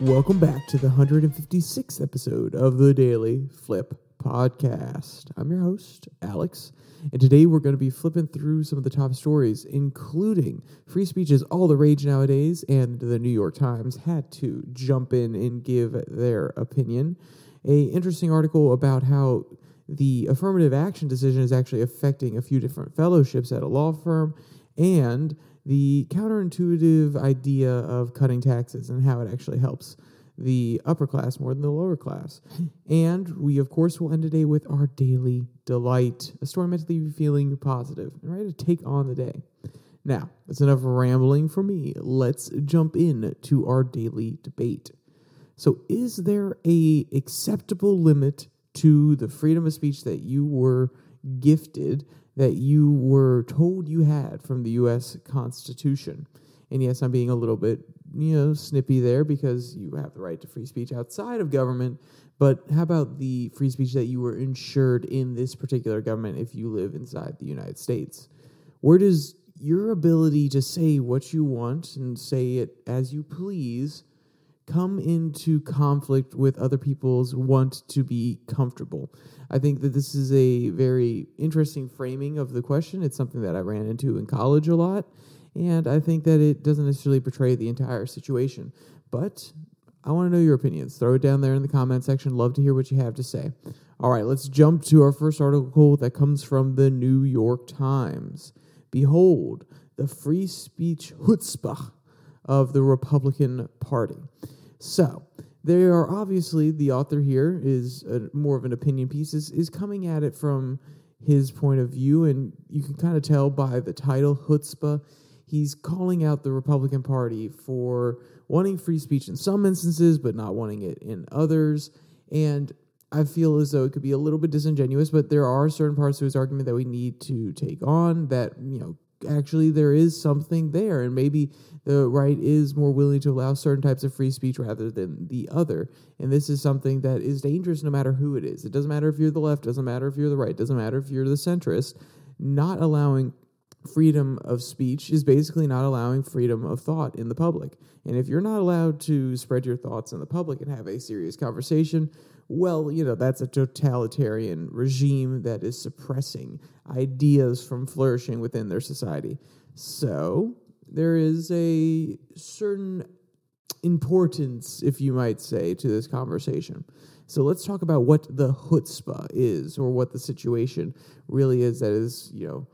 Welcome back to the 156th episode of the DailyFlip Podcast. I'm your host, Alex, and today we're going to be flipping through some of the top stories, including free speech is all the rage nowadays, and the New York Times had to jump in and give their opinion. A interesting article about how the affirmative action decision is actually affecting a few different fellowships at a law firm, and the counterintuitive idea of cutting taxes and how it actually helps the upper class more than the lower class. And we, of course, will end today with our daily delight, a story meant to leave you feeling positive and ready to take on the day. Now, that's enough rambling for me. Let's jump in to our daily debate. So, is there a acceptable limit to the freedom of speech that you were gifted that you were told you had from the US Constitution. And yes, I'm being a little bit, you know, snippy there because you have the right to free speech outside of government. But how about the free speech that you were insured in this particular government if you live inside the United States? Where does your ability to say what you want and say it as you please come into conflict with other people's want to be comfortable. I think that this is a very interesting framing of the question. It's something that I ran into in college a lot, and I think that it doesn't necessarily portray the entire situation. But I want to know your opinions. Throw it down there in the comment section. Love to hear what you have to say. All right, let's jump to our first article that comes from the New York Times. Behold, the free speech chutzpah of the Republican Party. So, there are obviously the author here is a, more of an opinion piece is, is coming at it from his point of view and you can kind of tell by the title chutzpah. He's calling out the republican party for wanting free speech in some instances but not wanting it in others. And i feel as though it could be a little bit disingenuous but there are certain parts of his argument that we need to take on that you know actually there is something there and maybe the right is more willing to allow certain types of free speech rather than the other. And this is something that is dangerous no matter who it is. It doesn't matter if you're the left doesn't matter if you're the right doesn't matter if you're the centrist. Not allowing freedom of speech is basically not allowing freedom of thought in the public. And if you're not allowed to spread your thoughts in the public and have a serious conversation well, you know, that's a totalitarian regime that is suppressing ideas from flourishing within their society. So there is a certain importance, if you might say, to this conversation. So let's talk about what the chutzpah is, or what the situation really is that is, you know,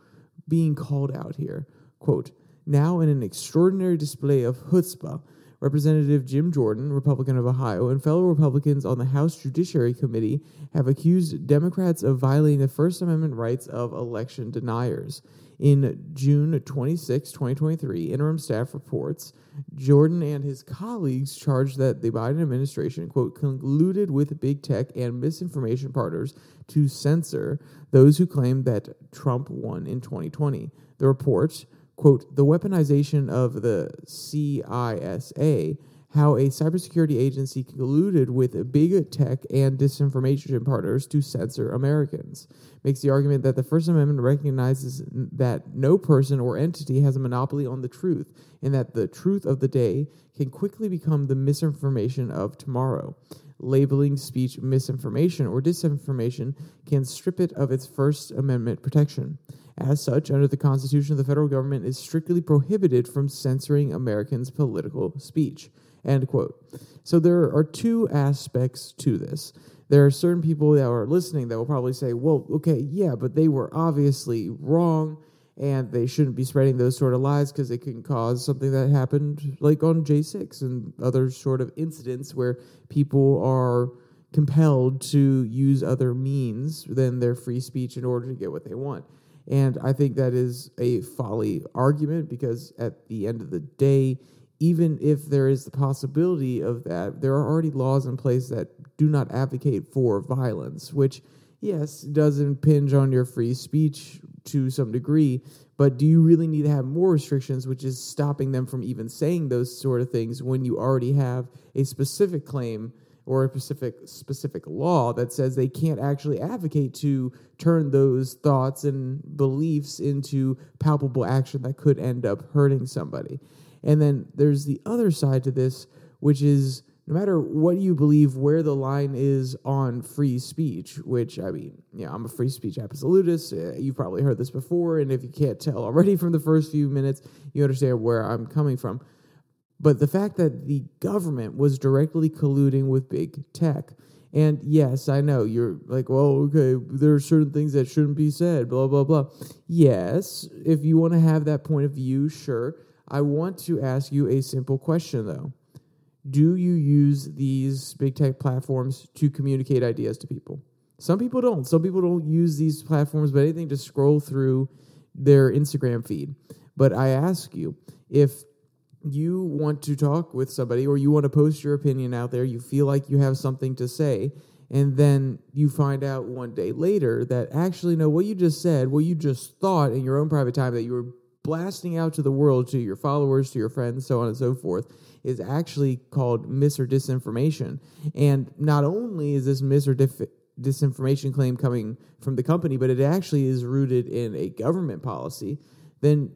being called out here. Quote, now in an extraordinary display of chutzpah, Representative Jim Jordan, Republican of Ohio, and fellow Republicans on the House Judiciary Committee have accused Democrats of violating the First Amendment rights of election deniers. In June 26, 2023, interim staff reports Jordan and his colleagues charged that the Biden administration, quote, colluded with big tech and misinformation partners to censor those who claimed that Trump won in 2020. The report quote, the weaponization of the CISA, how a cybersecurity agency colluded with big tech and disinformation partners to censor Americans, makes the argument that the First Amendment recognizes that no person or entity has a monopoly on the truth, and that the truth of the day can quickly become the misinformation of tomorrow. Labeling speech misinformation or disinformation can strip it of its First Amendment protection. As such, under the Constitution, the federal government is strictly prohibited from censoring Americans' political speech. End quote. So there are two aspects to this. There are certain people that are listening that will probably say, well, okay, yeah, but they were obviously wrong and they shouldn't be spreading those sort of lies because it can cause something that happened like on J6 and other sort of incidents where people are compelled to use other means than their free speech in order to get what they want. And I think that is a folly argument because at the end of the day, even if there is the possibility of that, there are already laws in place that do not advocate for violence, which, yes, does impinge on your free speech to some degree. But do you really need to have more restrictions, which is stopping them from even saying those sort of things when you already have a specific claim or a specific specific law that says they can't actually advocate to turn those thoughts and beliefs into palpable action that could end up hurting somebody. And then there's the other side to this, which is no matter what you believe, where the line is on free speech, which I mean, yeah, I'm a free speech absolutist. Uh, you've probably heard this before, and if you can't tell already from the first few minutes, you understand where I'm coming from. But the fact that the government was directly colluding with big tech. And yes, I know you're like, well, okay, there are certain things that shouldn't be said, blah, blah, blah. Yes, if you want to have that point of view, sure. I want to ask you a simple question, though. Do you use these big tech platforms to communicate ideas to people? Some people don't. Some people don't use these platforms, but anything to scroll through their Instagram feed. But I ask you, if you want to talk with somebody or you want to post your opinion out there, you feel like you have something to say, and then you find out one day later that actually, no, what you just said, what you just thought in your own private time that you were blasting out to the world, to your followers, to your friends, so on and so forth, is actually called mis or disinformation. And not only is this mis or dif- disinformation claim coming from the company, but it actually is rooted in a government policy, then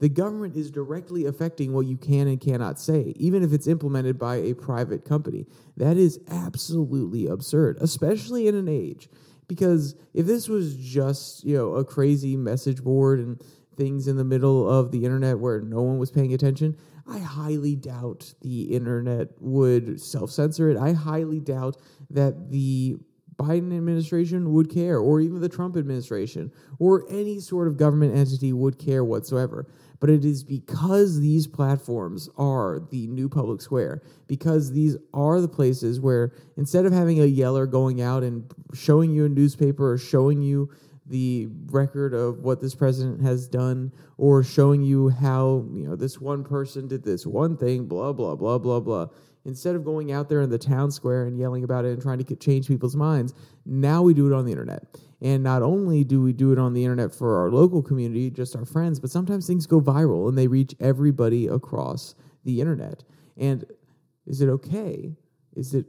the government is directly affecting what you can and cannot say, even if it's implemented by a private company. That is absolutely absurd, especially in an age. Because if this was just, you know, a crazy message board and things in the middle of the internet where no one was paying attention, I highly doubt the internet would self censor it. I highly doubt that the Biden administration would care, or even the Trump administration, or any sort of government entity would care whatsoever. But it is because these platforms are the new public square, because these are the places where instead of having a yeller going out and showing you a newspaper or showing you the record of what this president has done or showing you how you know this one person did this one thing blah blah blah blah blah instead of going out there in the town square and yelling about it and trying to change people's minds now we do it on the internet and not only do we do it on the internet for our local community just our friends but sometimes things go viral and they reach everybody across the internet and is it okay is it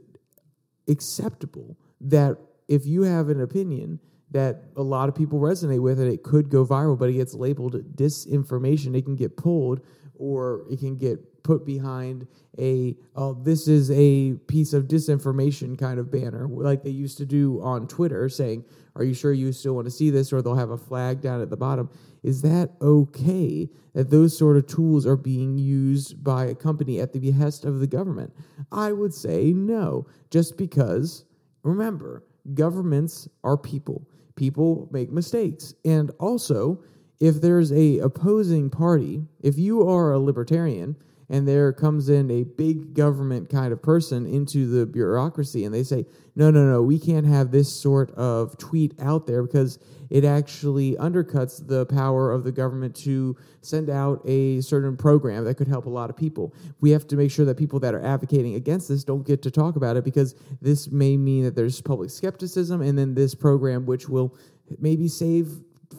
acceptable that if you have an opinion that a lot of people resonate with and it could go viral, but it gets labeled disinformation. It can get pulled or it can get put behind a oh this is a piece of disinformation kind of banner like they used to do on Twitter saying are you sure you still want to see this or they'll have a flag down at the bottom? Is that okay that those sort of tools are being used by a company at the behest of the government? I would say no just because remember governments are people. People make mistakes. And also, if there's a opposing party, if you are a libertarian and there comes in a big government kind of person into the bureaucracy and they say, no, no, no, we can't have this sort of tweet out there because it actually undercuts the power of the government to send out a certain program that could help a lot of people. We have to make sure that people that are advocating against this don't get to talk about it because this may mean that there's public skepticism and then this program, which will maybe save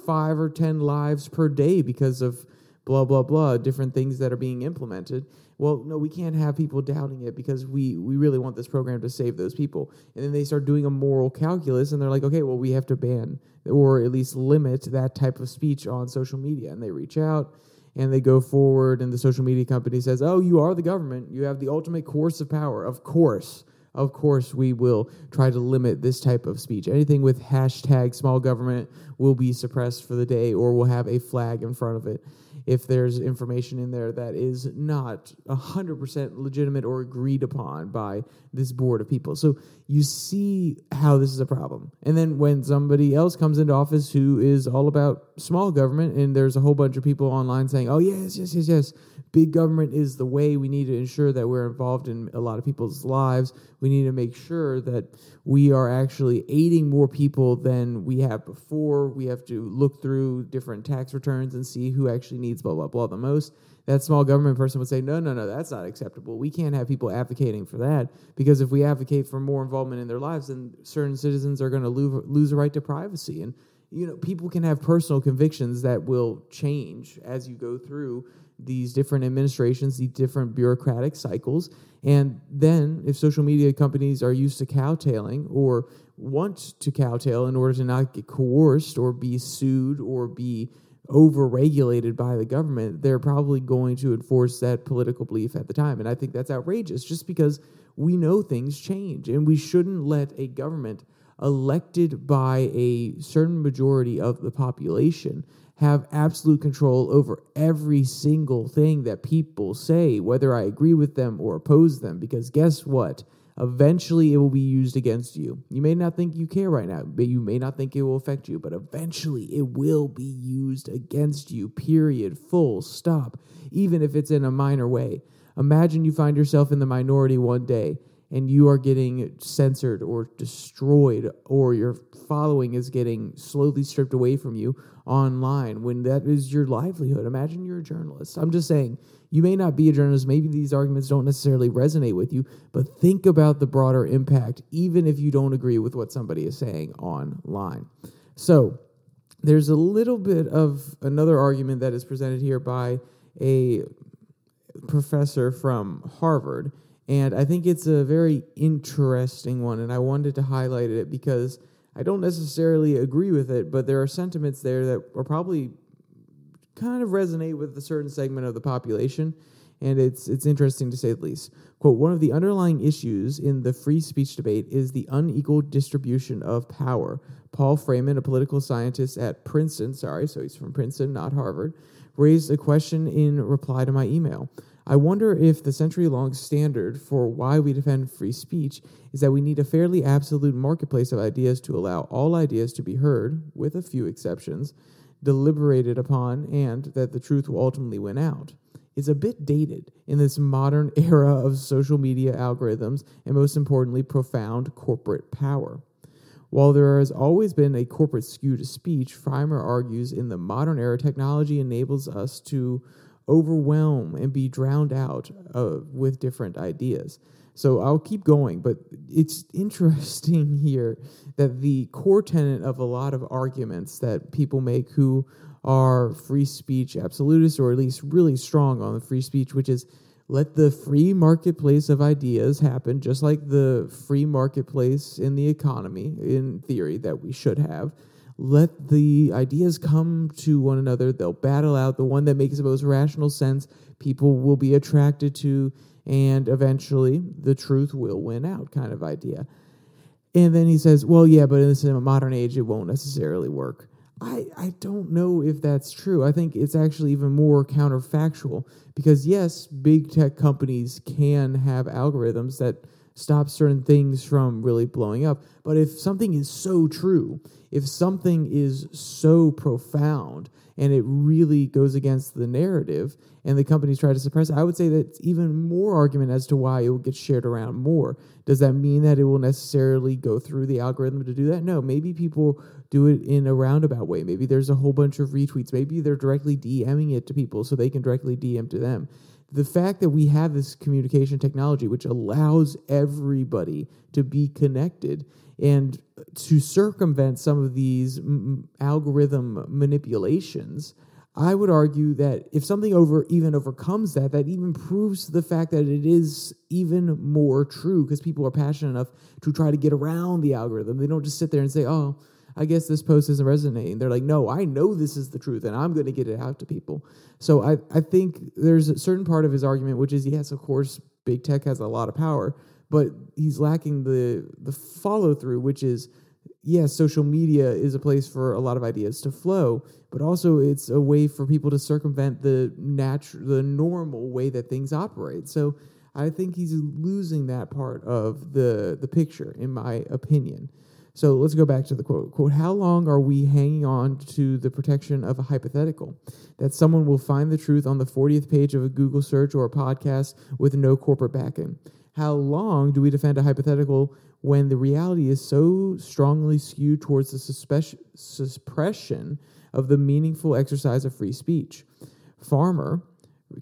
five or 10 lives per day because of blah blah blah different things that are being implemented. Well no we can't have people doubting it because we we really want this program to save those people. And then they start doing a moral calculus and they're like okay well we have to ban or at least limit that type of speech on social media. And they reach out and they go forward and the social media company says oh you are the government. You have the ultimate course of power. Of course of course we will try to limit this type of speech. Anything with hashtag small government will be suppressed for the day or will have a flag in front of it if there's information in there that is not 100% legitimate or agreed upon by this board of people. So you see how this is a problem. And then when somebody else comes into office who is all about small government, and there's a whole bunch of people online saying, oh, yes, yes, yes, yes, big government is the way. We need to ensure that we're involved in a lot of people's lives. We need to make sure that we are actually aiding more people than we have before. We have to look through different tax returns and see who actually needs blah, blah, blah the most. That small government person would say, no, no, no, that's not acceptable. We can't have people advocating for that because if we advocate for more involvement in their lives, then certain citizens are going to lose, lose a right to privacy. And, you know, people can have personal convictions that will change as you go through these different administrations, these different bureaucratic cycles. And then, if social media companies are used to cowtailing or want to cowtail in order to not get coerced or be sued or be overregulated by the government, they're probably going to enforce that political belief at the time. And I think that's outrageous just because we know things change and we shouldn't let a government elected by a certain majority of the population have absolute control over every single thing that people say, whether I agree with them or oppose them. Because guess what? Eventually, it will be used against you. You may not think you care right now, but you may not think it will affect you, but eventually it will be used against you, period, full stop, even if it's in a minor way. Imagine you find yourself in the minority one day and you are getting censored or destroyed, or your following is getting slowly stripped away from you online when that is your livelihood. Imagine you're a journalist. I'm just saying, you may not be a journalist. Maybe these arguments don't necessarily resonate with you, but think about the broader impact, even if you don't agree with what somebody is saying online. So, there's a little bit of another argument that is presented here by a professor from Harvard and I think it's a very interesting one, and I wanted to highlight it because I don't necessarily agree with it, but there are sentiments there that are probably kind of resonate with a certain segment of the population, and it's it's interesting to say the least. Quote, one of the underlying issues in the free speech debate is the unequal distribution of power. Paul Frymer, a political scientist at Princeton, sorry, so he's from Princeton, not Harvard, raised a question in reply to my email. I wonder if the century long standard for why we defend free speech is that we need a fairly absolute marketplace of ideas to allow all ideas to be heard, with a few exceptions, deliberated upon, and that the truth will ultimately win out. Is a bit dated in this modern era of social media algorithms and, most importantly, profound corporate power. While there has always been a corporate skew to speech, Frymer argues in the modern era, technology enables us to overwhelm and be drowned out uh, with different ideas. So I'll keep going, but it's interesting here that the core tenet of a lot of arguments that people make who are free speech absolutists or at least really strong on the free speech, which is let the free marketplace of ideas happen, just like the free marketplace in the economy, in theory, that we should have let the ideas come to one another. They'll battle out the one that makes the most rational sense. People will be attracted to, and eventually the truth will win out, kind of idea. And then he says, well, yeah, but in this modern age, it won't necessarily work. I, I don't know if that's true. I think it's actually even more counterfactual because, yes, big tech companies can have algorithms that stop certain things from really blowing up. But if something is so true, if something is so profound and it really goes against the narrative and the companies try to suppress it, I would say that's even more argument as to why it will get shared around more. Does that mean that it will necessarily go through the algorithm to do that? No, maybe people do it in a roundabout way. Maybe there's a whole bunch of retweets. Maybe they're directly DMing it to people so they can directly DM to them the fact that we have this communication technology which allows everybody to be connected and to circumvent some of these m- algorithm manipulations i would argue that if something over even overcomes that that even proves the fact that it is even more true because people are passionate enough to try to get around the algorithm. They don't just sit there and say oh I guess this post isn't resonating. They're like, no, I know this is the truth and I'm going to get it out to people. So I, I think there's a certain part of his argument, which is yes, of course, big tech has a lot of power, but he's lacking the the follow through, which is yes, social media is a place for a lot of ideas to flow, but also it's a way for people to circumvent the natural, the normal way that things operate. So I think he's losing that part of the the picture, in my opinion. So let's go back to the quote. Quote, how long are we hanging on to the protection of a hypothetical? That someone will find the truth on the 40th page of a Google search or a podcast with no corporate backing? How long do we defend a hypothetical when the reality is so strongly skewed towards the suppression of the meaningful exercise of free speech? Frymer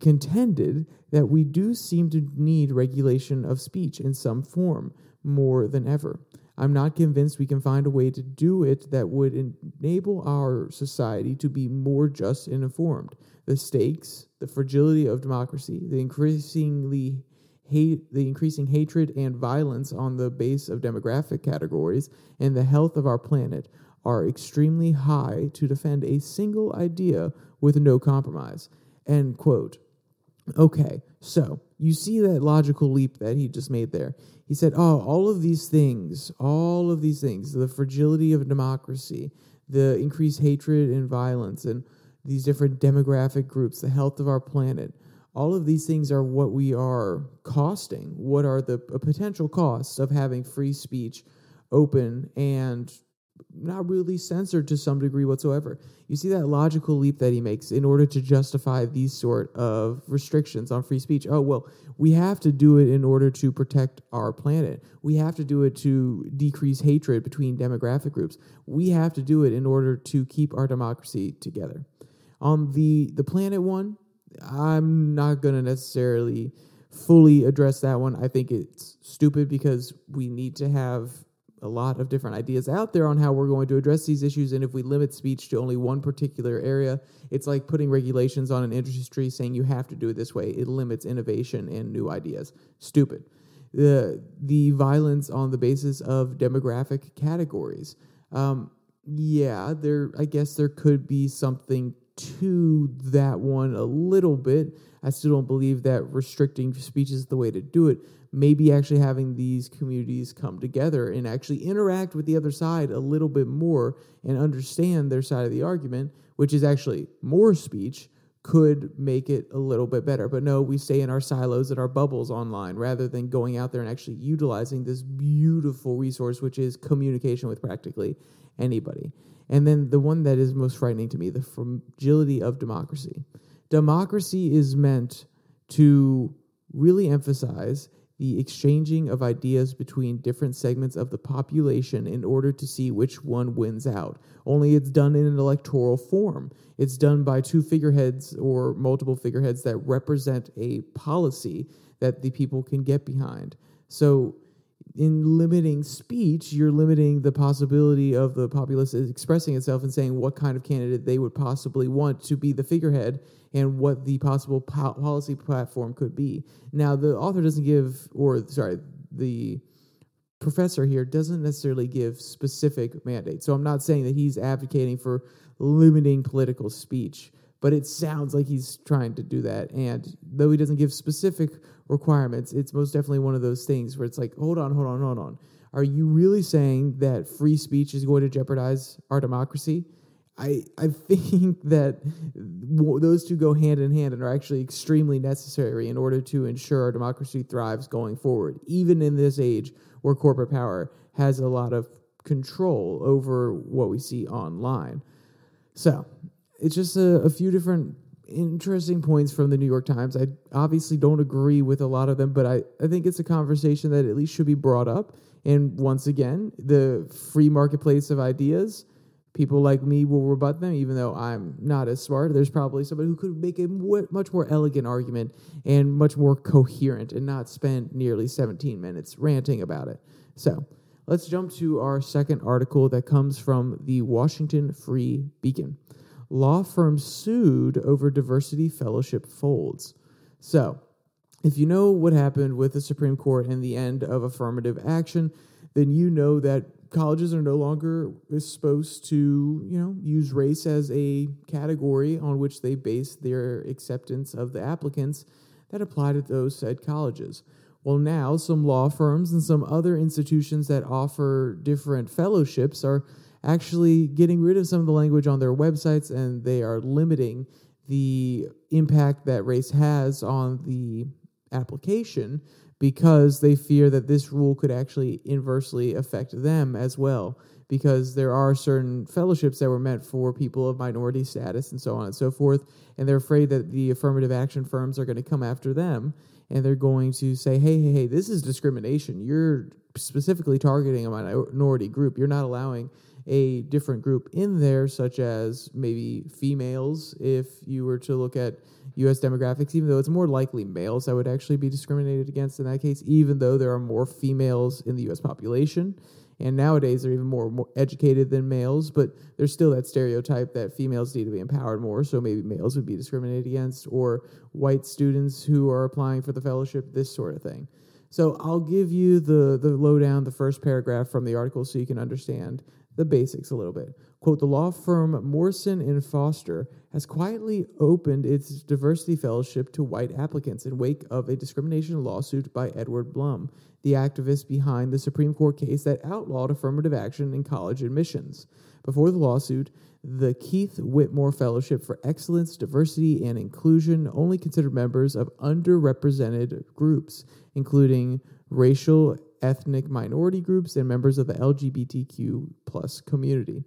contended that we do seem to need regulation of speech in some form more than ever. I'm not convinced we can find a way to do it that would enable our society to be more just and informed. The stakes, the fragility of democracy, the increasingly hate, the increasing hatred and violence on the base of demographic categories, and the health of our planet are extremely high to defend a single idea with no compromise. End quote. Okay, so you see that logical leap that he just made there. He said, Oh, all of these things, all of these things, the fragility of democracy, the increased hatred and violence, and these different demographic groups, the health of our planet, all of these things are what we are costing. What are the potential costs of having free speech open and not really censored to some degree whatsoever. You see that logical leap that he makes in order to justify these sort of restrictions on free speech. Oh, well, we have to do it in order to protect our planet. We have to do it to decrease hatred between demographic groups. We have to do it in order to keep our democracy together. On the the planet one, I'm not going to necessarily fully address that one. I think it's stupid because we need to have a lot of different ideas out there on how we're going to address these issues. And if we limit speech to only one particular area, it's like putting regulations on an industry saying you have to do it this way. It limits innovation and new ideas. Stupid. The the violence on the basis of demographic categories. Um, yeah, there. I guess there could be something to that one a little bit. I still don't believe that restricting speech is the way to do it. Maybe actually having these communities come together and actually interact with the other side a little bit more and understand their side of the argument, which is actually more speech, could make it a little bit better. But no, we stay in our silos and our bubbles online rather than going out there and actually utilizing this beautiful resource, which is communication with practically anybody. And then the one that is most frightening to me the fragility of democracy. Democracy is meant to really emphasize the exchanging of ideas between different segments of the population in order to see which one wins out. Only it's done in an electoral form. It's done by two figureheads or multiple figureheads that represent a policy that the people can get behind. So in limiting speech, you're limiting the possibility of the populace expressing itself and saying what kind of candidate they would possibly want to be the figurehead and what the possible po- policy platform could be. Now, the author doesn't give, or sorry, the professor here doesn't necessarily give specific mandates. So I'm not saying that he's advocating for limiting political speech, but it sounds like he's trying to do that. And though he doesn't give specific requirements, it's most definitely one of those things where it's like, hold on, hold on, hold on. Are you really saying that free speech is going to jeopardize our democracy? I I think that those two go hand in hand and are actually extremely necessary in order to ensure our democracy thrives going forward, even in this age where corporate power has a lot of control over what we see online. So it's just a, a few different interesting points from the New York Times. I obviously don't agree with a lot of them, but I, I think it's a conversation that at least should be brought up. And once again, the free marketplace of ideas, people like me will rebut them, even though I'm not as smart. There's probably somebody who could make a much more elegant argument and much more coherent and not spend nearly 17 minutes ranting about it. So let's jump to our second article that comes from the Washington Free Beacon law firms sued over diversity fellowship folds. So, if you know what happened with the Supreme Court and the end of affirmative action, then you know that colleges are no longer supposed to, you know, use race as a category on which they base their acceptance of the applicants that apply to those said colleges. Well, now some law firms and some other institutions that offer different fellowships are actually getting rid of some of the language on their websites and they are limiting the impact that race has on the application because they fear that this rule could actually inversely affect them as well. Because there are certain fellowships that were meant for people of minority status and so on and so forth and they're afraid that the affirmative action firms are going to come after them and they're going to say hey hey hey this is discrimination. You're specifically targeting a minority group. You're not allowing a different group in there, such as maybe females, if you were to look at US demographics, even though it's more likely males that would actually be discriminated against in that case, even though there are more females in the US population. And nowadays they're even more, more educated than males, but there's still that stereotype that females need to be empowered more, so maybe males would be discriminated against, or white students who are applying for the fellowship, this sort of thing. So I'll give you the the lowdown, the first paragraph from the article, so you can understand the basics a little bit. Quote, the law firm Morrison and Foerster has quietly opened its diversity fellowship to white applicants in wake of a discrimination lawsuit by Edward Blum, the activist behind the Supreme Court case that outlawed affirmative action in college admissions. Before the lawsuit, the Keith Wetmore Fellowship for Excellence, Diversity, and Inclusion only considered members of underrepresented groups, including racial, ethnic minority groups, and members of the LGBTQ plus community.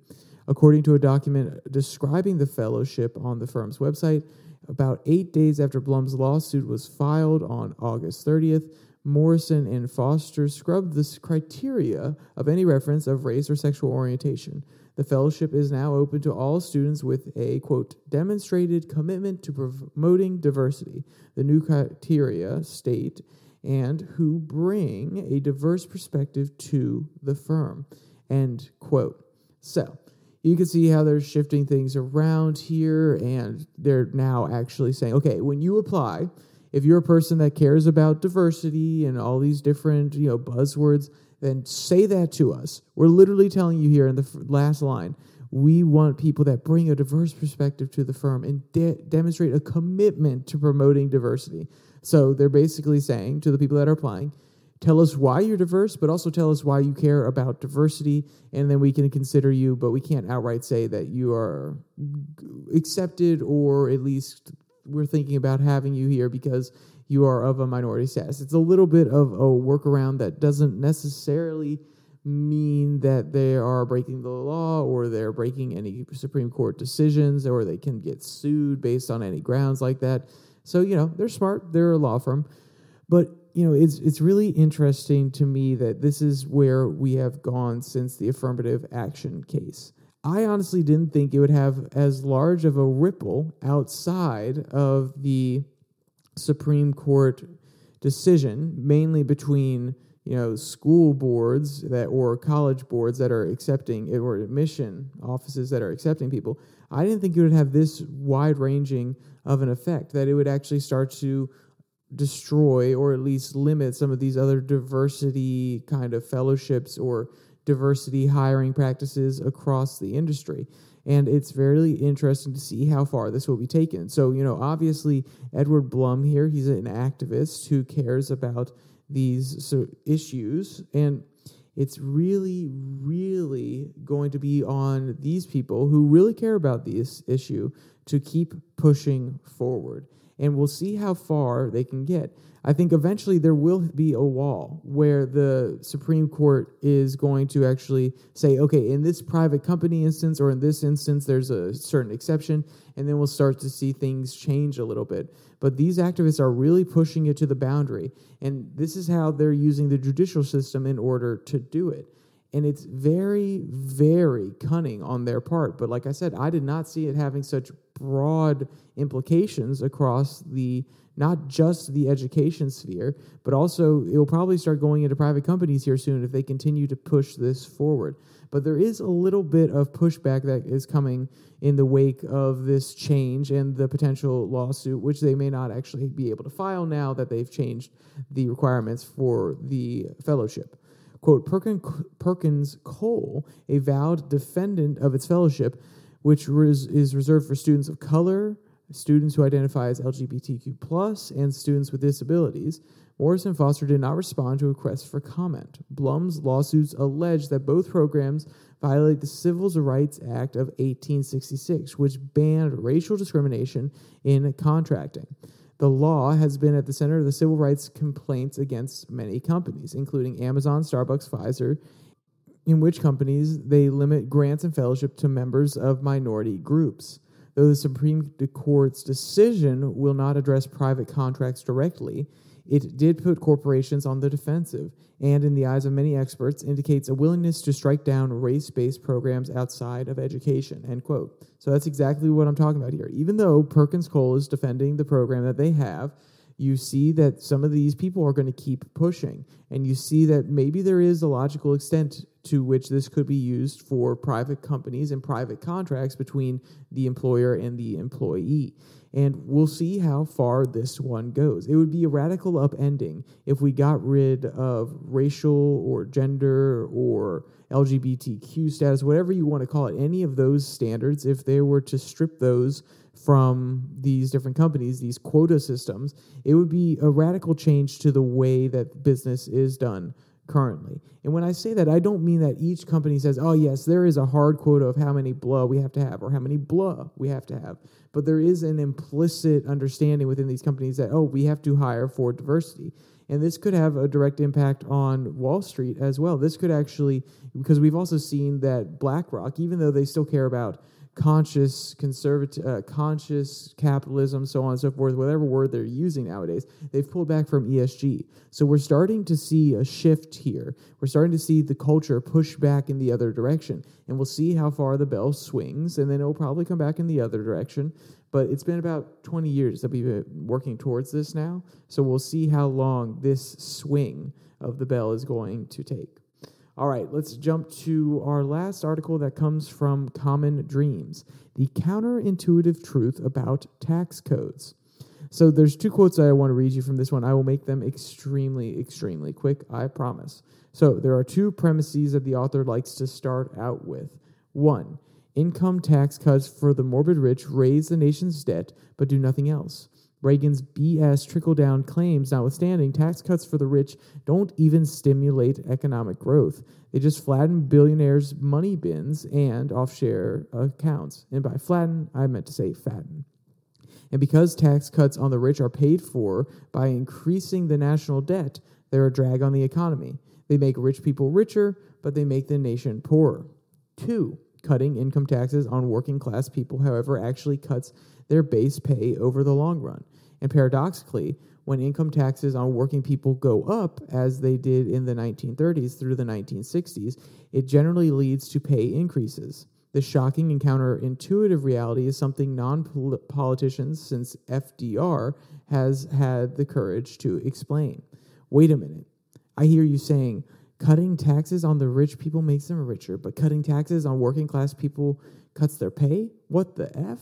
According to a document describing the fellowship on the firm's website, about eight days after Blum's lawsuit was filed on August 30th, Morrison and Foerster scrubbed the criteria of any reference of race or sexual orientation. The fellowship is now open to all students with a, quote, demonstrated commitment to promoting diversity. The new criteria state and who bring a diverse perspective to the firm, end quote. So, you can see how they're shifting things around here, and they're now actually saying, okay, when you apply, if you're a person that cares about diversity and all these different you know buzzwords, then say that to us. We're literally telling you here in the last line. We want people that bring a diverse perspective to the firm and de- demonstrate a commitment to promoting diversity. So they're basically saying to the people that are applying, tell us why you're diverse, but also tell us why you care about diversity, and then we can consider you, but we can't outright say that you are accepted or at least we're thinking about having you here because you are of a minority status. It's a little bit of a workaround that doesn't necessarily mean that they are breaking the law or they're breaking any Supreme Court decisions or they can get sued based on any grounds like that. So, you know, they're smart, they're a law firm. But, you know, it's it's really interesting to me that this is where we have gone since the affirmative action case. I honestly didn't think it would have as large of a ripple outside of the Supreme Court decision, mainly between you know school boards that or college boards that are accepting or admission offices that are accepting people. I didn't think it would have this wide ranging of an effect that it would actually start to destroy or at least limit some of these other diversity kind of fellowships or diversity hiring practices across the industry. And it's very interesting to see how far this will be taken. So, you know, obviously, Edward Blum here, he's an activist who cares about these issues. And it's really, really going to be on these people who really care about this issue to keep pushing forward. And we'll see how far they can get. I think eventually there will be a wall where the Supreme Court is going to actually say, okay, in this private company instance or in this instance, there's a certain exception, and then we'll start to see things change a little bit. But these activists are really pushing it to the boundary, and this is how they're using the judicial system in order to do it. And it's very, very cunning on their part. But like I said, I did not see it having such broad implications across the not just the education sphere, but also it will probably start going into private companies here soon if they continue to push this forward. But there is a little bit of pushback that is coming in the wake of this change and the potential lawsuit, which they may not actually be able to file now that they've changed the requirements for the fellowship. Quote, Perkins Coie, a vowed defendant of its fellowship, which is reserved for students of color, students who identify as LGBTQ, and students with disabilities, Morrison Foerster did not respond to requests for comment. Blum's lawsuits allege that both programs violate the Civil Rights Act of 1866, which banned racial discrimination in contracting. The law has been at the center of the civil rights complaints against many companies, including Amazon, Starbucks, Pfizer, in which companies they limit grants and fellowship to members of minority groups. Though the Supreme Court's decision will not address private contracts directly, it did put corporations on the defensive and, in the eyes of many experts, indicates a willingness to strike down race based programs outside of education. End quote. So that's exactly what I'm talking about here. Even though Perkins Coie is defending the program that they have, you see that some of these people are going to keep pushing. And you see that maybe there is a logical extent to which this could be used for private companies and private contracts between the employer and the employee. And we'll see how far this one goes. It would be a radical upending if we got rid of racial or gender or LGBTQ status, whatever you want to call it, any of those standards, if they were to strip those from these different companies, these quota systems, it would be a radical change to the way that business is done currently. And when I say that, I don't mean that each company says, oh, yes, there is a hard quota of how many blah we have to have or how many blah we have to have. But there is an implicit understanding within these companies that, oh, we have to hire for diversity. And this could have a direct impact on Wall Street as well. This could actually, because we've also seen that BlackRock, even though they still care about conscious conservative, uh, conscious capitalism, so on and so forth, whatever word they're using nowadays, they've pulled back from ESG. So we're starting to see a shift here. We're starting to see the culture push back in the other direction, and we'll see how far the bell swings, and then it'll probably come back in the other direction. But it's been about 20 years that we've been working towards this now, so we'll see how long this swing of the bell is going to take. All right, let's jump to our last article that comes from Common Dreams The Counterintuitive Truth About Tax Codes. So there's two quotes I want to read you from this one. I will make them extremely, extremely quick, I promise. So there are two premises that the author likes to start out with. One, income tax cuts for the morbid rich raise the nation's debt but do nothing else. Reagan's BS trickle down claims notwithstanding, tax cuts for the rich don't even stimulate economic growth. They just flatten billionaires' money bins and offshore accounts. And by flatten, I meant to say fatten. And because tax cuts on the rich are paid for by increasing the national debt, they're a drag on the economy. They make rich people richer, but they make the nation poorer. Two, cutting income taxes on working class people, however, actually cuts their base pay over the long run. And paradoxically, when income taxes on working people go up, as they did in the 1930s through the 1960s, it generally leads to pay increases. This shocking and counterintuitive reality is something non politicians since FDR has had the courage to explain. Wait a minute. I hear you saying cutting taxes on the rich people makes them richer, but cutting taxes on working class people cuts their pay? What the F?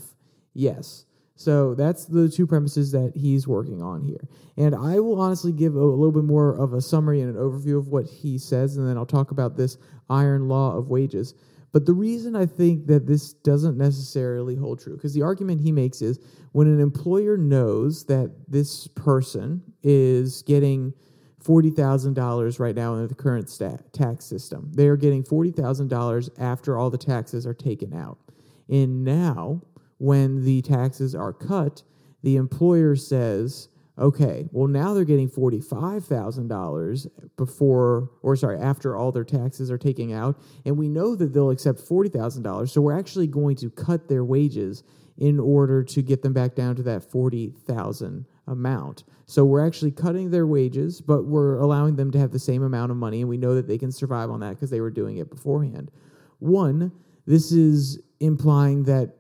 Yes. So that's the two premises that he's working on here. And I will honestly give a, a, little bit more of a summary and an overview of what he says, and then I'll talk about this iron law of wages. But the reason I think that this doesn't necessarily hold true, because the argument he makes is when an employer knows that this person is getting $40,000 right now in the current stat, tax system, they are getting $40,000 after all the taxes are taken out. And now, when the taxes are cut, the employer says, okay, well, now they're getting $45,000 before, or sorry, after all their taxes are taken out. And we know that they'll accept $40,000. So we're actually going to cut their wages in order to get them back down to that 40,000 amount. So we're actually cutting their wages, but we're allowing them to have the same amount of money. And we know that they can survive on that because they were doing it beforehand. One, this is implying that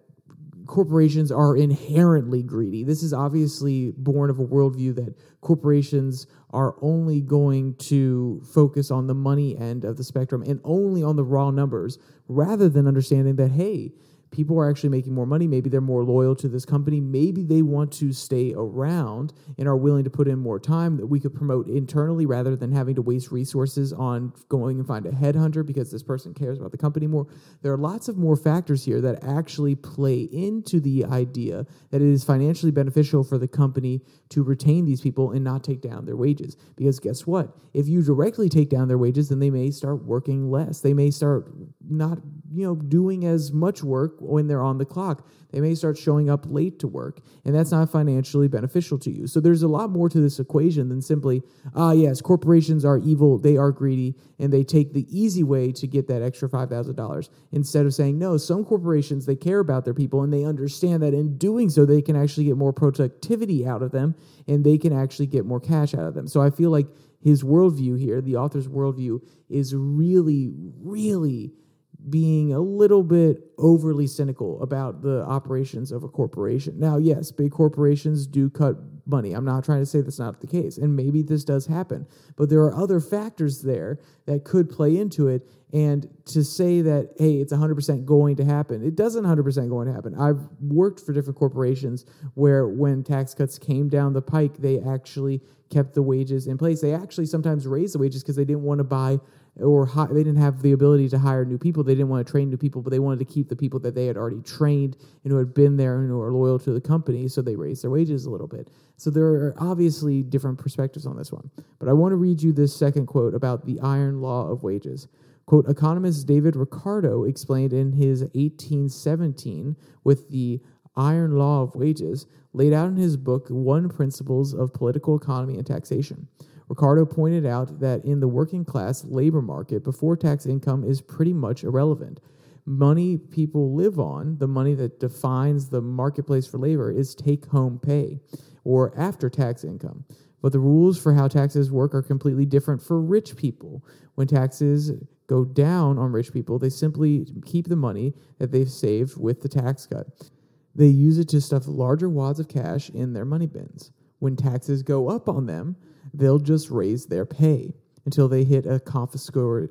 corporations are inherently greedy. This is obviously born of a worldview that corporations are only going to focus on the money end of the spectrum and only on the raw numbers rather than understanding that, hey, people are actually making more money. Maybe they're more loyal to this company. Maybe they want to stay around and are willing to put in more time that we could promote internally rather than having to waste resources on going and find a headhunter because this person cares about the company more. There are lots of more factors here that actually play into the idea that it is financially beneficial for the company to retain these people and not take down their wages. Because guess what? If you directly take down their wages, then they may start working less. They may start not, you know, doing as much work when they're on the clock. They may start showing up late to work, and that's not financially beneficial to you. So there's a lot more to this equation than simply, ah, yes, corporations are evil, they are greedy, and they take the easy way to get that extra $5,000 instead of saying, no, some corporations, they care about their people and they understand that in doing so, they can actually get more productivity out of them and they can actually get more cash out of them. So I feel like his worldview here, the author's worldview, is really, really being a little bit overly cynical about the operations of a corporation. Now, yes, big corporations do cut money. I'm not trying to say that's not the case, and maybe this does happen, but there are other factors there that could play into it. And to say that, hey, it's 100% going to happen, it doesn't 100% going to happen. I've worked for different corporations where when tax cuts came down the pike, they actually kept the wages in place. They actually sometimes raised the wages because they didn't want to buy or hi- they didn't have the ability to hire new people. They didn't want to train new people, but they wanted to keep the people that they had already trained and who had been there and who are loyal to the company. So they raised their wages a little bit. So there are obviously different perspectives on this one. But I want to read you this second quote about the iron law of wages. Quote, economist David Ricardo explained in his 1817 with the iron law of wages laid out in his book One Principles of Political Economy and Taxation. Ricardo pointed out that in the working class labor market, before tax income is pretty much irrelevant. Money people live on, the money that defines the marketplace for labor, is take home pay or after tax income. But the rules for how taxes work are completely different for rich people. When taxes go down on rich people, they simply keep the money that they've saved with the tax cut. They use it to stuff larger wads of cash in their money bins. When taxes go up on them, they'll just raise their pay until they hit a confiscatory,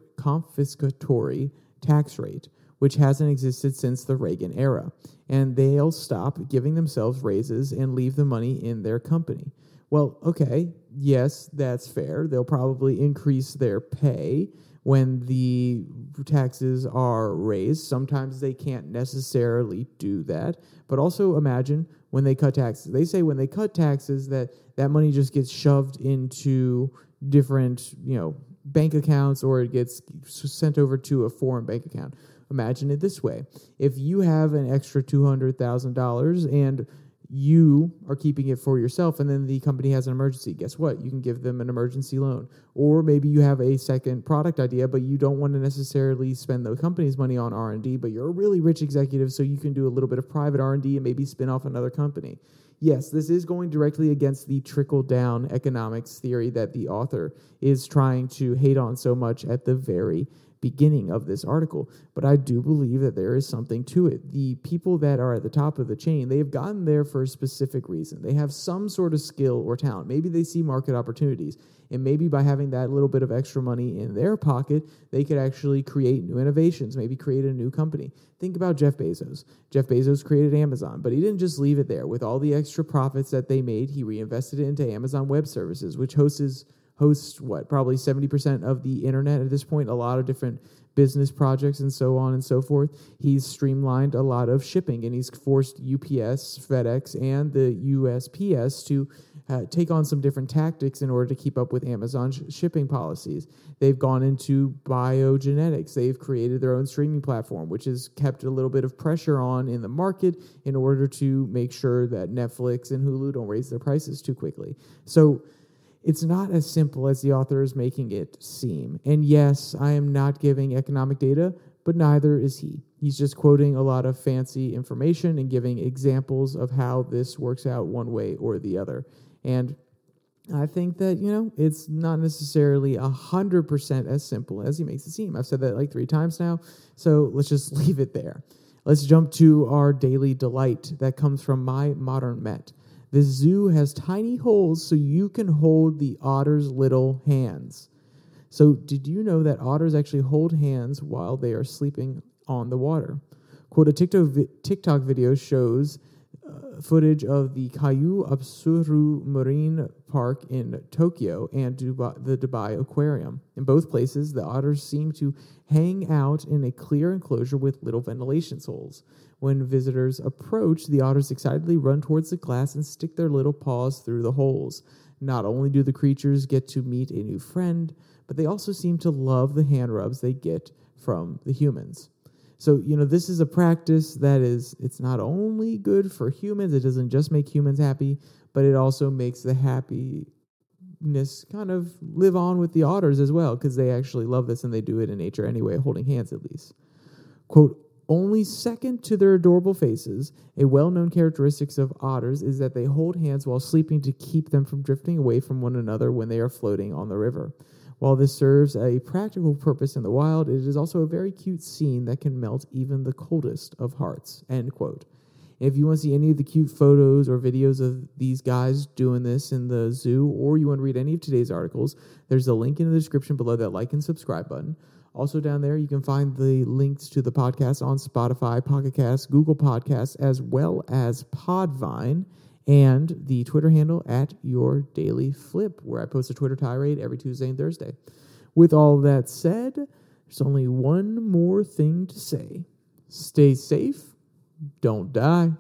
tax rate, which hasn't existed since the Reagan era. And they'll stop giving themselves raises and leave the money in their company. Well, okay, yes, that's fair. They'll probably increase their pay when the taxes are raised. Sometimes they can't necessarily do that. But also imagine when they cut taxes. They say when they cut taxes that that money just gets shoved into different, you know, bank accounts or it gets sent over to a foreign bank account. Imagine it this way. If you have an extra $200,000 and you are keeping it for yourself and then the company has an emergency. Guess what? You can give them an emergency loan. Or maybe you have a second product idea but you don't want to necessarily spend the company's money on r&d but you're a really rich executive so you can do a little bit of private r&d and maybe spin off another company. Yes this is going directly against the trickle down economics theory that the author is trying to hate on so much at the very beginning of this article, but I do believe that there is something to it. The people that are at the top of the chain, they have gotten there for a specific reason. They have some sort of skill or talent. Maybe they see market opportunities, and maybe by having that little bit of extra money in their pocket, they could actually create new innovations, maybe create a new company. Think about Jeff Bezos. Jeff Bezos created Amazon, but he didn't just leave it there. With all the extra profits that they made, he reinvested it into Amazon Web Services, which hosts hosts what probably 70% of the internet at this point a lot of different business projects and so on and so forth. He's streamlined a lot of shipping and he's forced ups fedex and the usps to uh, take on some different tactics in order to keep up with amazon's shipping policies. They've gone into biogenetics. They've created their own streaming platform which has kept a little bit of pressure on in the market in order to make sure that netflix and hulu don't raise their prices too quickly. So it's not as simple as the author is making it seem. And yes, I am not giving economic data, but neither is he. He's just quoting a lot of fancy information and giving examples of how this works out one way or the other. And I think that, you know, it's not necessarily 100% as simple as he makes it seem. I've said that like three times now, so let's just leave it there. Let's jump to our daily delight that comes from my modern Met. The zoo has tiny holes so you can hold the otter's little hands. So, did you know that otters actually hold hands while they are sleeping on the water? Quote, a TikTok, TikTok video shows uh, footage of the Kayu Absuru Marine Park in Tokyo and Dubai, the Dubai Aquarium. In both places, the otters seem to hang out in a clear enclosure with little ventilation holes. When visitors approach, the otters excitedly run towards the glass and stick their little paws through the holes. Not only do the creatures get to meet a new friend, but they also seem to love the hand rubs they get from the humans. So, you know, this is a practice that is, it's not only good for humans, it doesn't just make humans happy, but it also makes the happiness kind of live on with the otters as well, because they actually love this and they do it in nature anyway, holding hands at least. Quote, only second to their adorable faces, a well known characteristic of otters is that they hold hands while sleeping to keep them from drifting away from one another when they are floating on the river. While this serves a practical purpose in the wild, it is also a very cute scene that can melt even the coldest of hearts. End quote. If you want to see any of the cute photos or videos of these guys doing this in the zoo, or you want to read any of today's articles, there's a link in the description below that like and subscribe button. Also, down there, you can find the links to the podcast on Spotify, Pocket Cast, Google Podcasts, as well as Podvine, and the Twitter handle at Your Daily Flip, where I post a Twitter tirade every Tuesday and Thursday. With all that said, there's only one more thing to say stay safe, don't die.